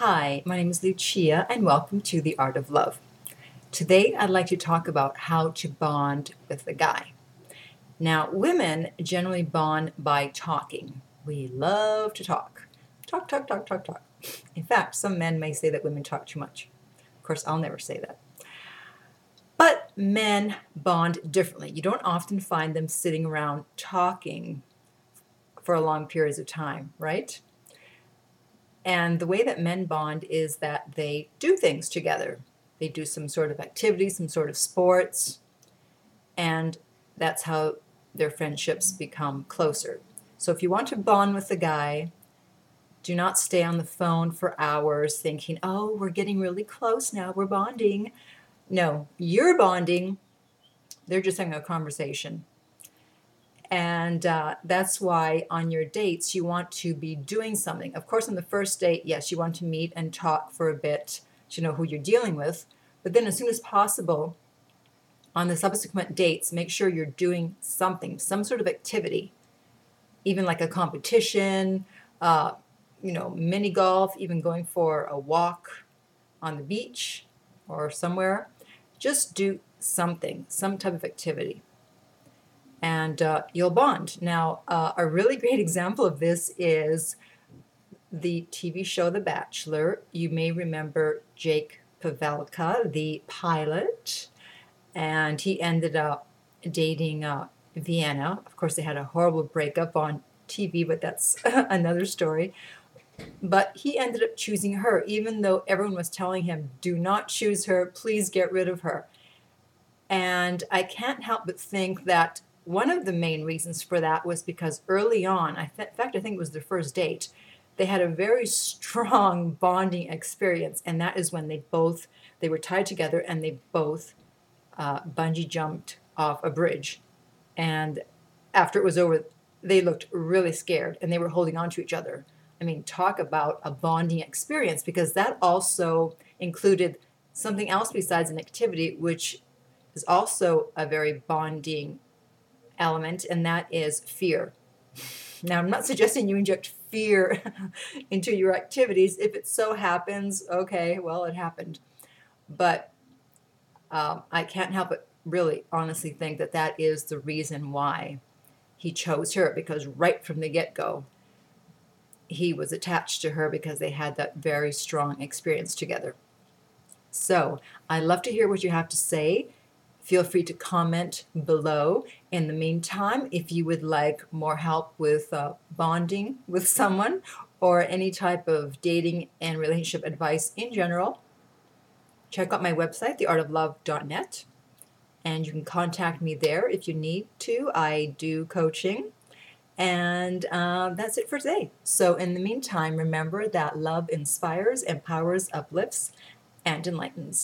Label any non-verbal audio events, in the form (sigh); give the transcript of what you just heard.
Hi, my name is Lucia, and welcome to The Art of Love. Today, I'd like to talk about how to bond with a guy. Now, women generally bond by talking. We love to talk. Talk, talk, talk, talk, talk. In fact, some men may say that women talk too much. Of course, I'll never say that. But men bond differently. You don't often find them sitting around talking for long periods of time, right? And the way that men bond is that they do things together. They do some sort of activity, some sort of sports, and that's how their friendships become closer. So if you want to bond with a guy, do not stay on the phone for hours thinking, oh, we're getting really close now, we're bonding. No, you're bonding, they're just having a conversation. And uh, that's why on your dates, you want to be doing something. Of course, on the first date, yes, you want to meet and talk for a bit to know who you're dealing with. But then, as soon as possible, on the subsequent dates, make sure you're doing something, some sort of activity, even like a competition, uh, you know, mini golf, even going for a walk on the beach or somewhere. Just do something, some type of activity and uh, you'll bond. Now, uh, a really (laughs) great example of this is the TV show The Bachelor. You may remember Jake Pavelka, the pilot, and he ended up dating uh, Vienna. Of course, they had a horrible breakup on TV, but that's (laughs) another story. But he ended up choosing her, even though everyone was telling him, do not choose her, please get rid of her. And I can't help but think that one of the main reasons for that was because early on, I th- in fact, I think it was their first date, they had a very strong (laughs) bonding experience, and that is when they both they were tied together and they both uh, bungee jumped off a bridge, and after it was over, they looked really scared and they were holding on to each other. I mean, talk about a bonding experience because that also included something else besides an activity, which is also a very bonding element, and that is fear. Now, I'm not suggesting you inject fear (laughs) into your activities. If it so happens, okay, well, it happened. But um, I can't help but really honestly think that that is the reason why he chose her, because right from the get go, he was attached to her because they had that very strong experience together. So, I'd love to hear what you have to say feel free to comment below. In the meantime, if you would like more help with uh, bonding with someone or any type of dating and relationship advice in general, check out my website, theartoflove.net, and you can contact me there if you need to. I do coaching. And uh, that's it for today. So, in the meantime, remember that love inspires, empowers, uplifts, and enlightens.